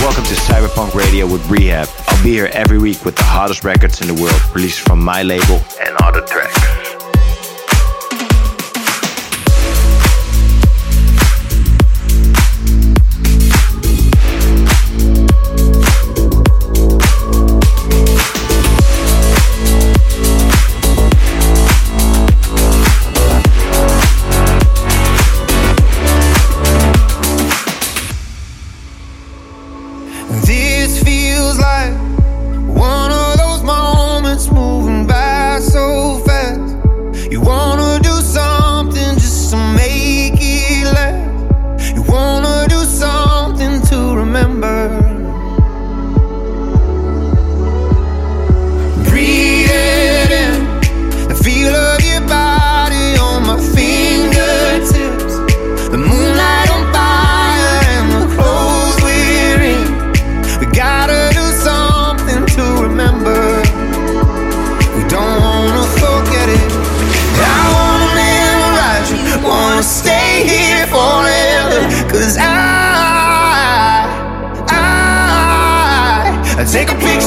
Welcome to Cyberpunk Radio with R3HAB. I'll be here every week with the hottest records in the world released from my label Take a peek.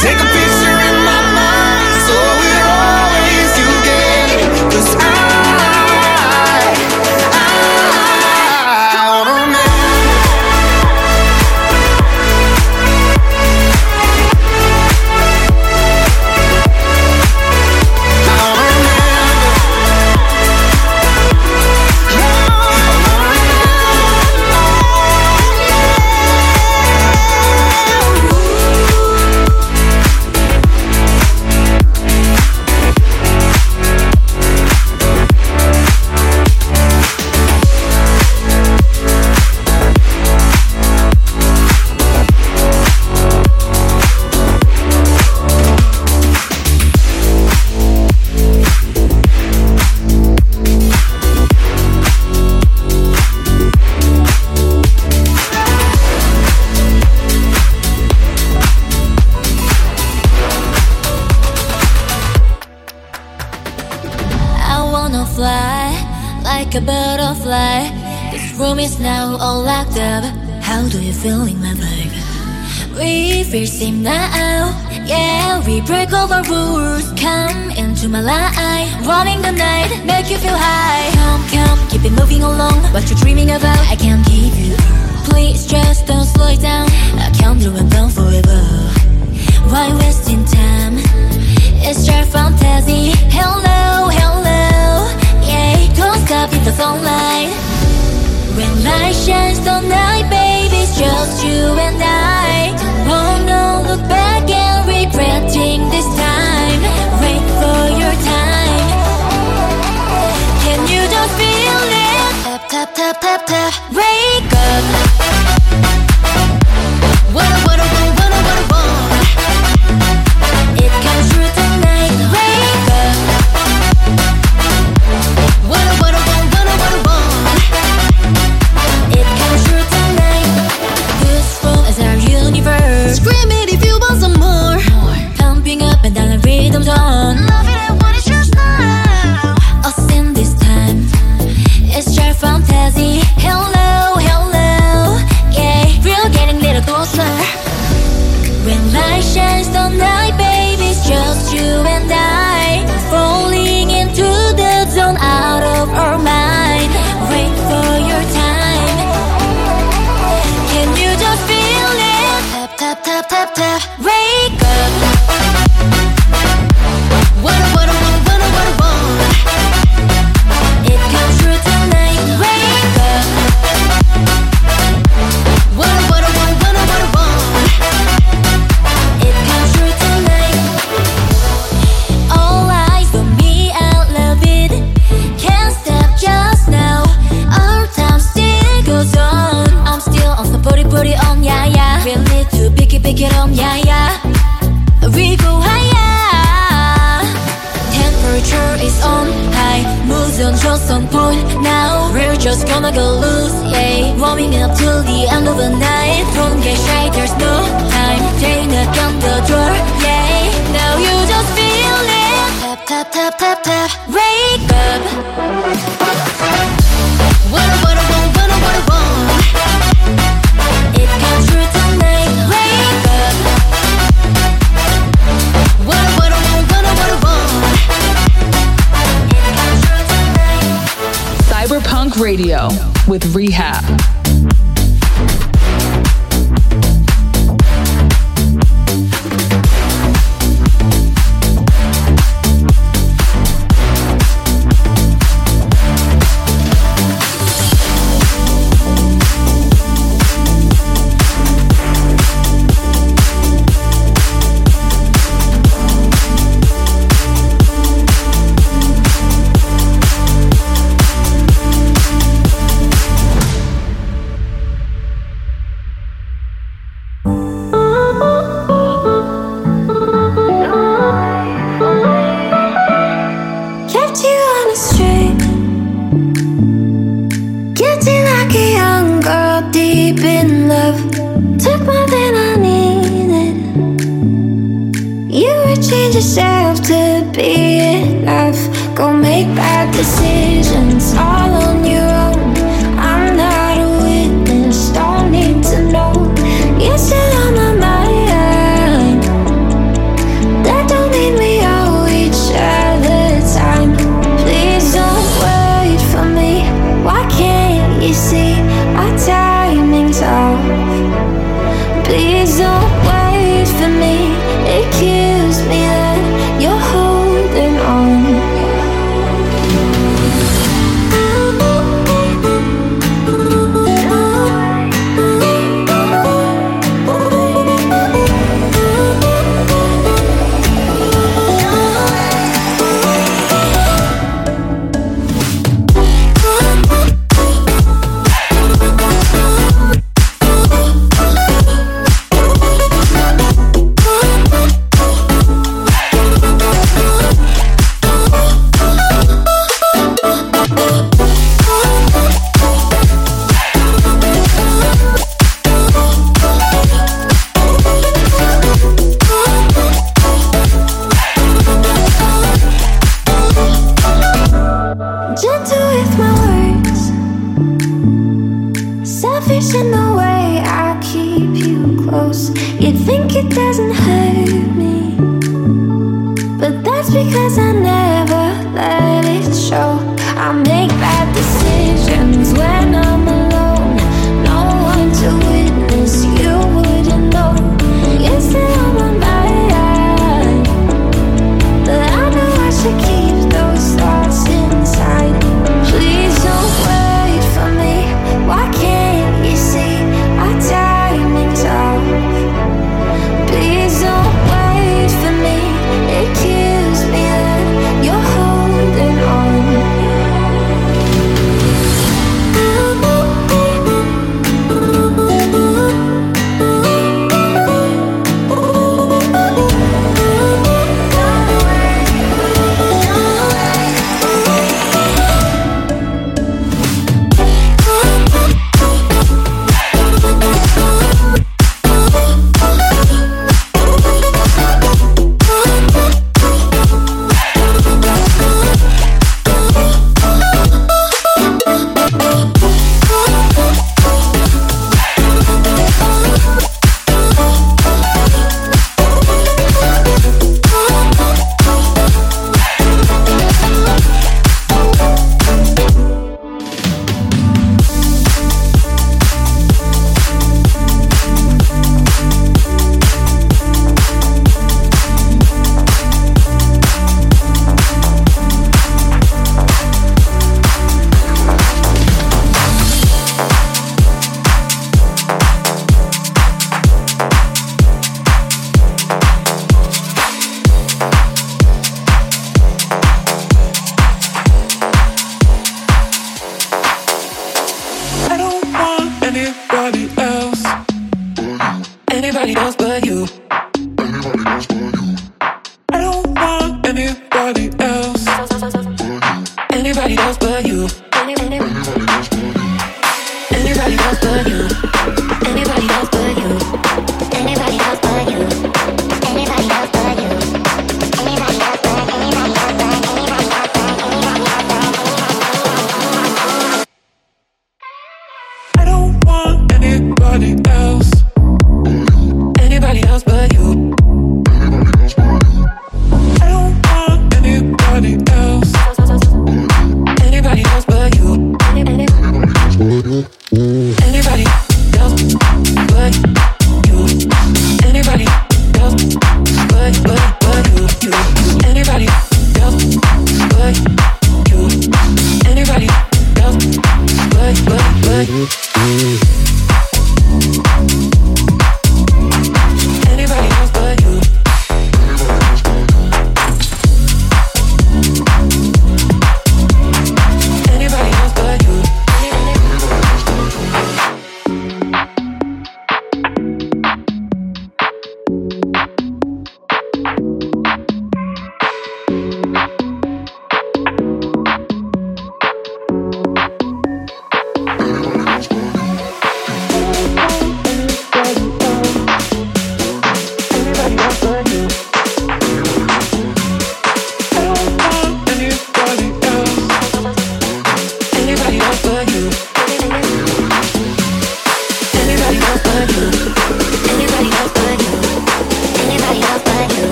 Take a picture feel same now. Yeah, we break all the rules. Come into my life. Running the night, make you feel high. Come, come, keep it moving along. What you're dreaming about, I can't give you. Please just don't slow it down. I can't do it down forever. Why wasting time? It's your fantasy. Hello, hello. Yeah, don't stop in the sunlight. When light shines the night, baby It's just you and I. Don't look back and regretting this time Radio with R3HAB.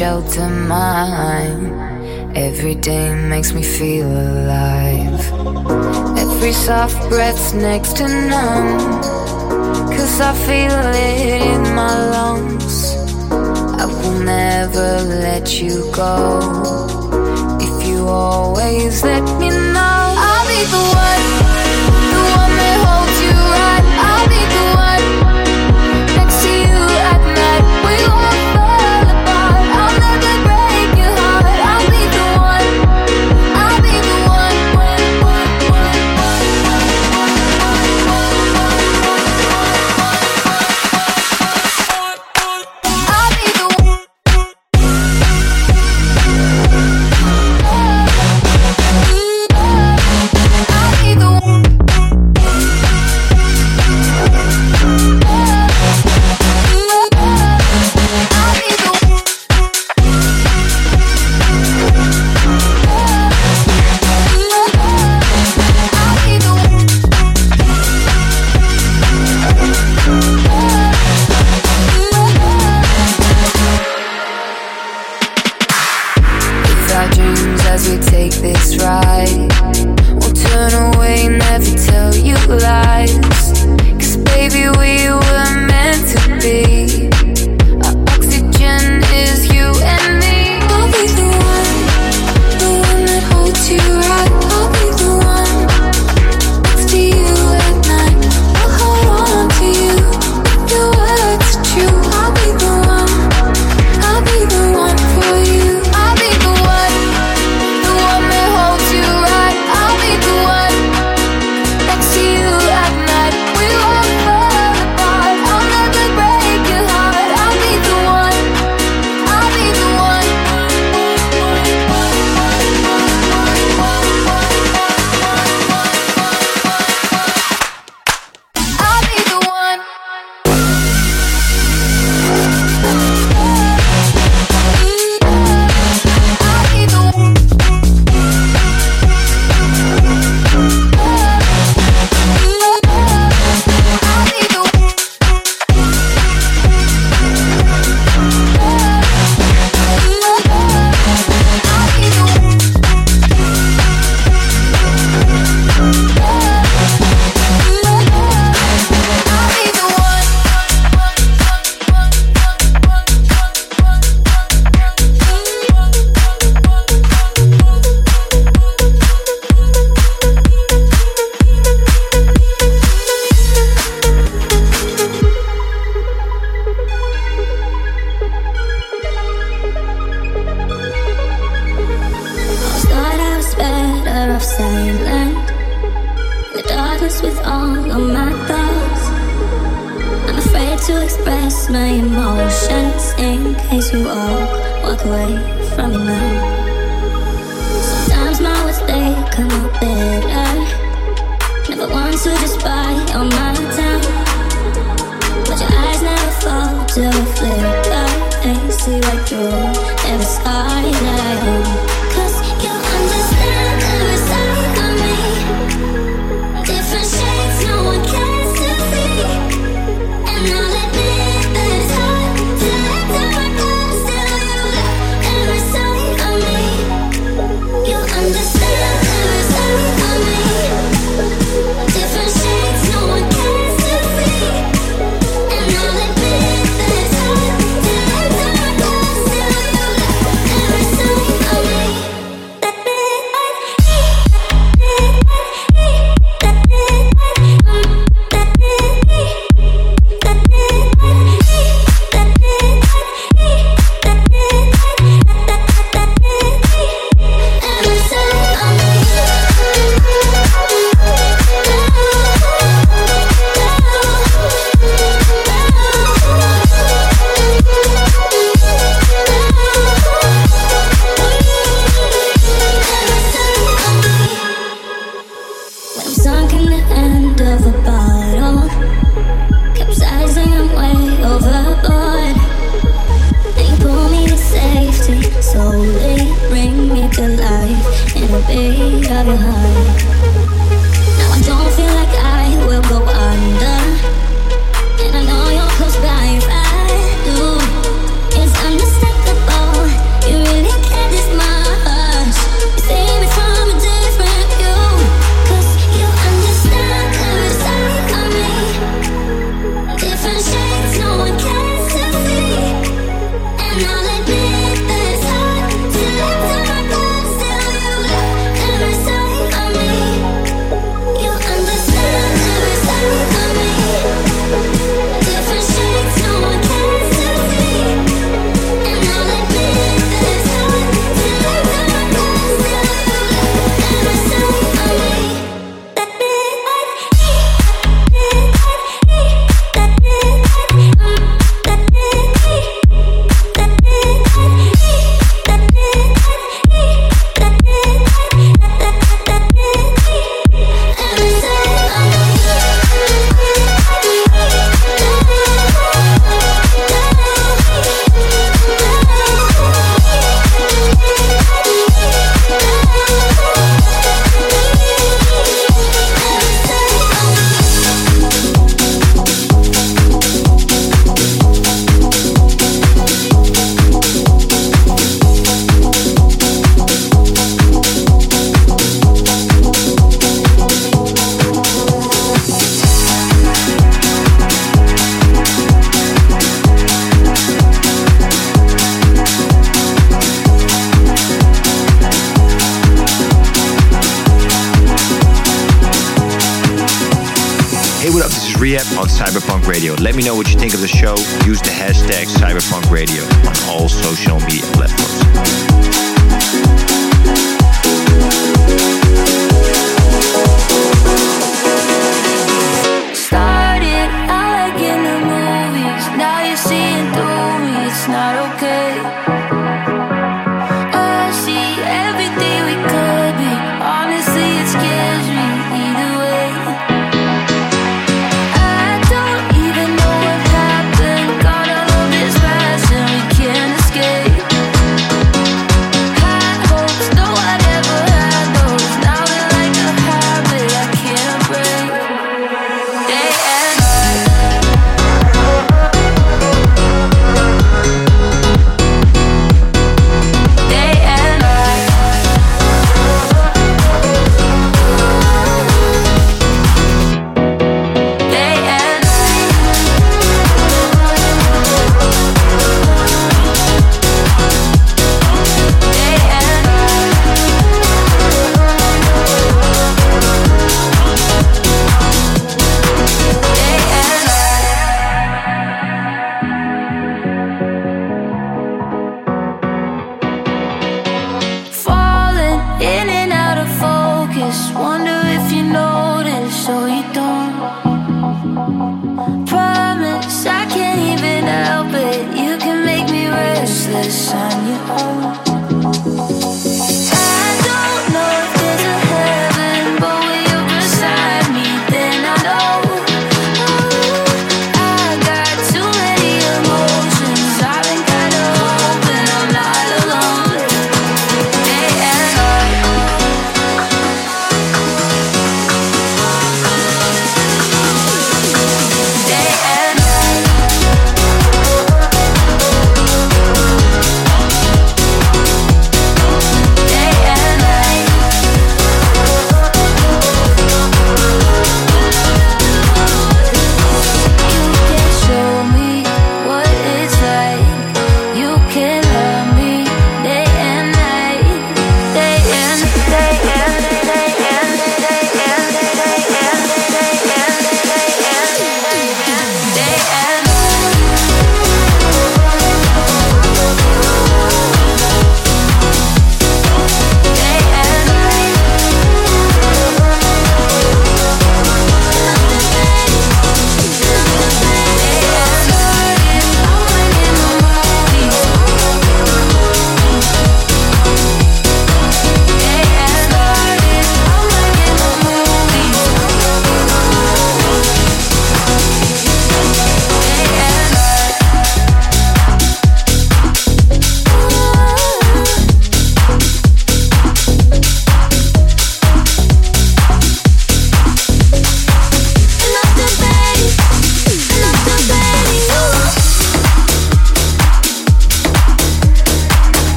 Shelter mine. Every day makes me feel alive. Every soft breath's next to none. Cause I feel it in my lungs. I will never let you go. If you always let me know, I'll be the one,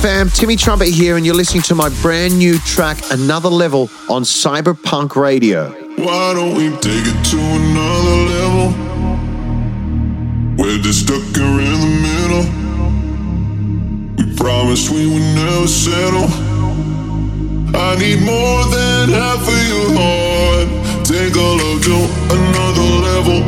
Fam? Timmy Trumpet here, and you're listening to my brand new track, Another Level, on Cyberpunk Radio. Why don't we take it to another level? We're just stuck here in the middle. We promised we would never settle. I need more than half of your heart. Take a look to another level,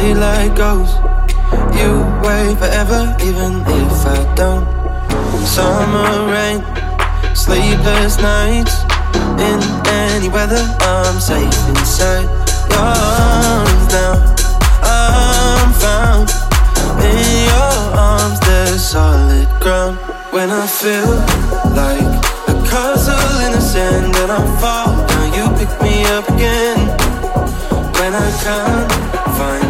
light goes. You wait forever, even if I don't. Summer rain, sleepless nights. In any weather, I'm safe inside your arms now. I'm found in your arms, there's solid ground. When I feel like a castle in the sand and I fall down, you pick me up again. When I can't find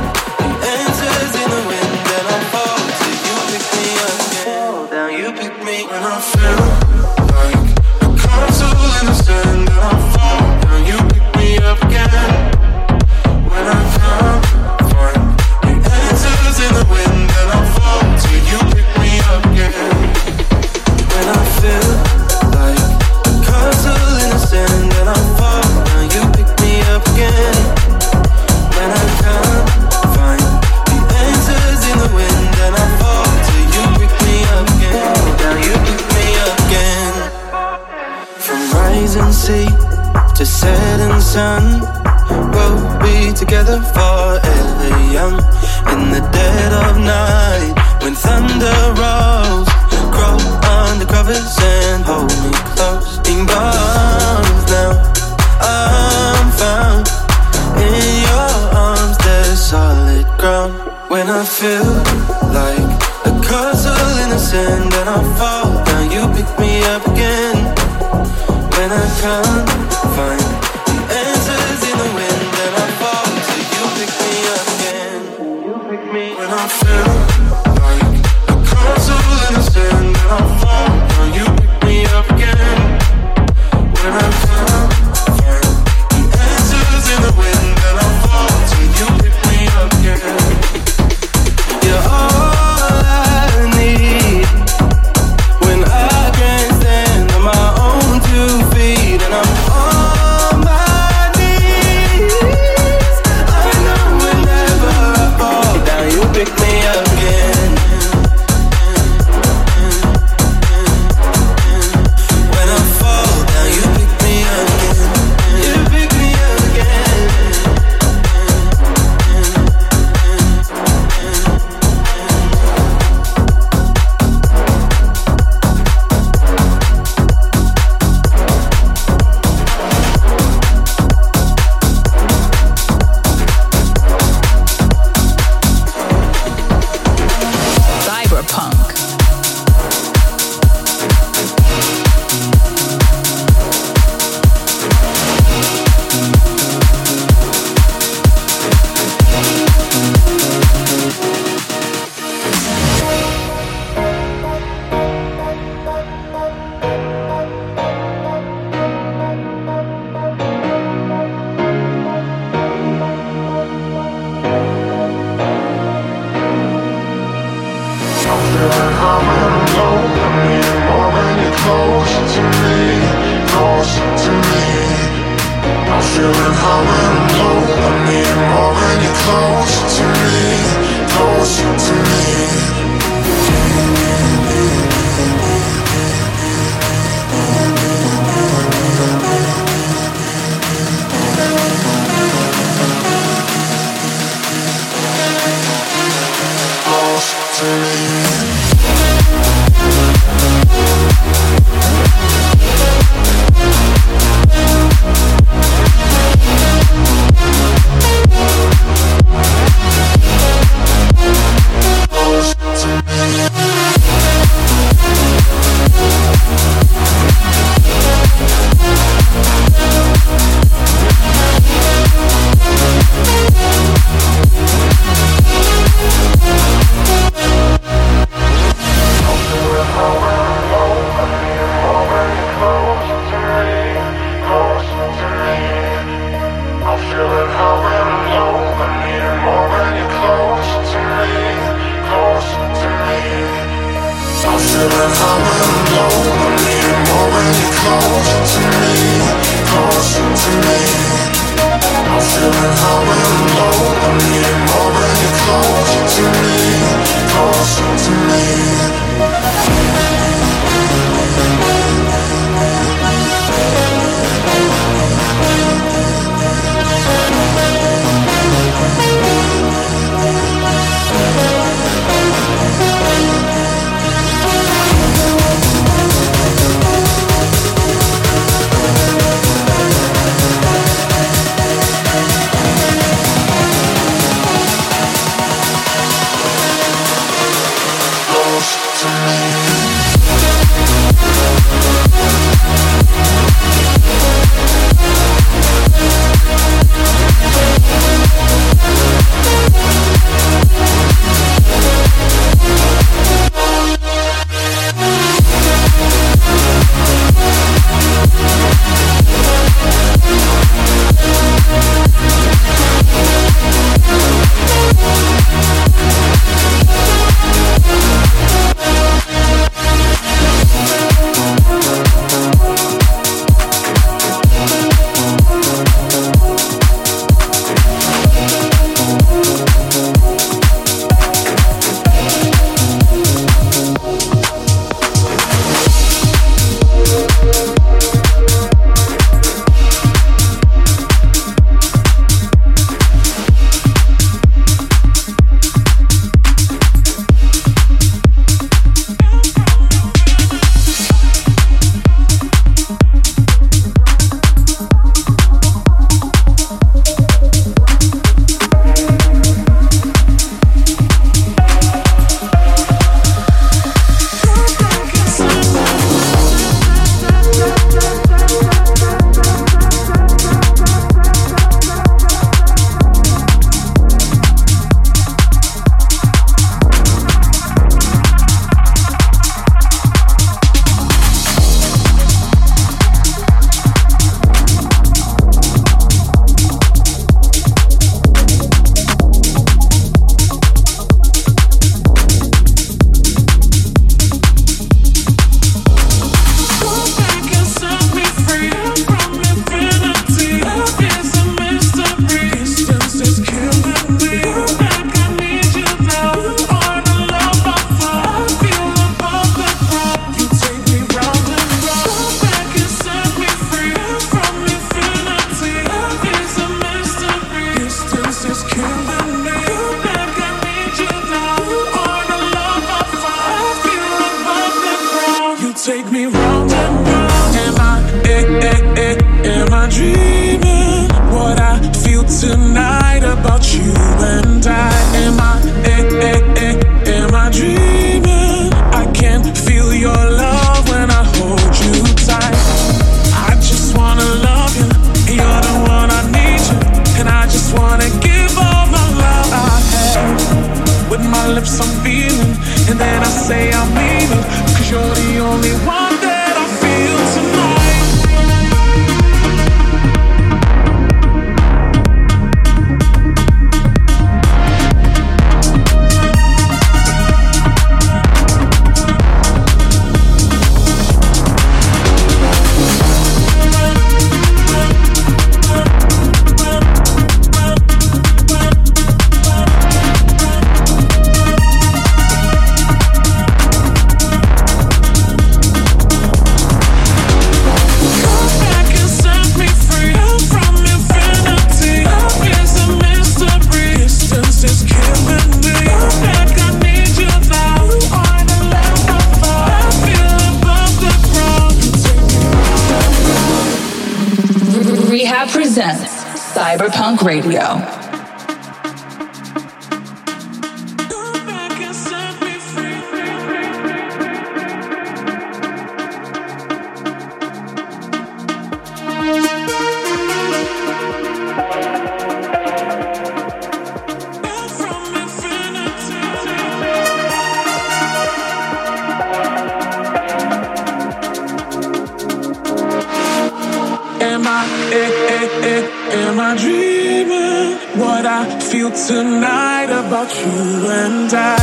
to setting sun, we'll be together forever young. In the dead of night, when thunder rolls, crawl under covers and hold me close. In bombs now, I'm found in your arms. There's solid ground when I feel like a castle in the sand and I fall down. You pick me up again when I can't find tonight about you and I.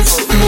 It's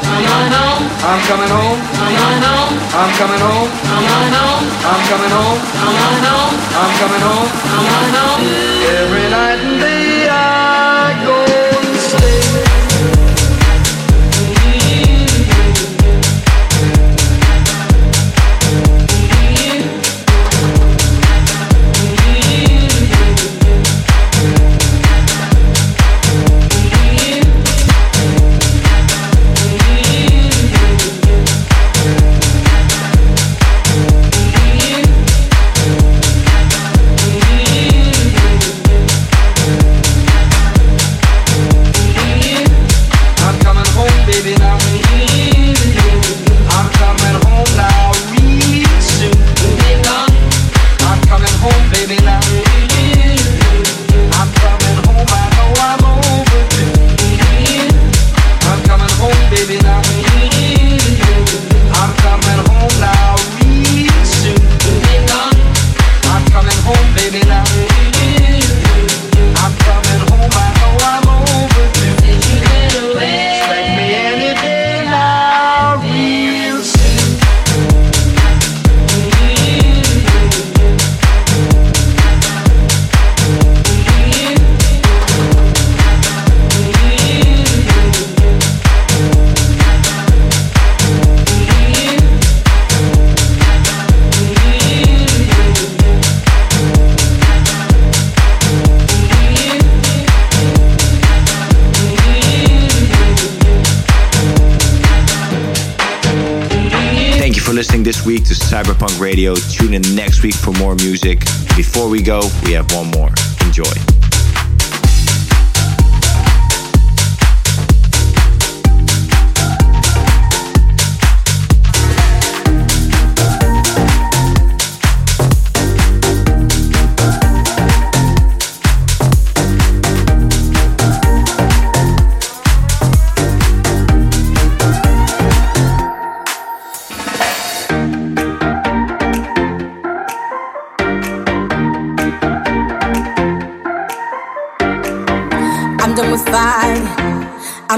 I'm coming home. I'm coming home. I'm coming home. I'm coming home. I'm coming home. I'm coming home. I'm coming home. Every night Radio. Tune in next week for more music. Before we go, we have one more. Enjoy.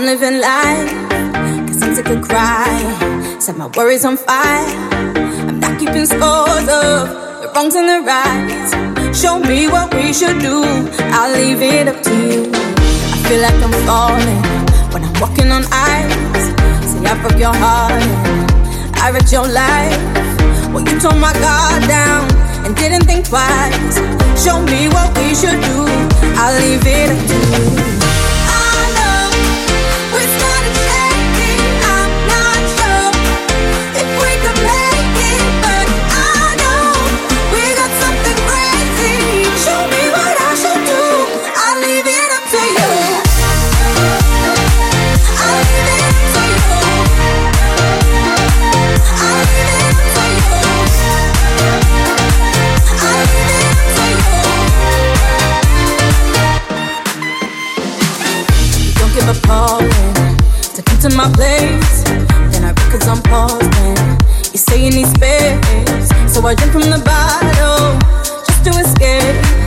I'm living life. Cause I'm sick of crying. Set my worries on fire. I'm not keeping scores of the wrongs and the rights. Show me what we should do. I'll leave it up to you. I feel like I'm falling when I'm walking on ice. Say I broke your heart. I wrecked your life. Well, you tore my guard down and didn't think twice. Show me what we should do. I'll leave it up to you. My place. Then I records on pause when you say you need space. So I drink from the bottle just to escape.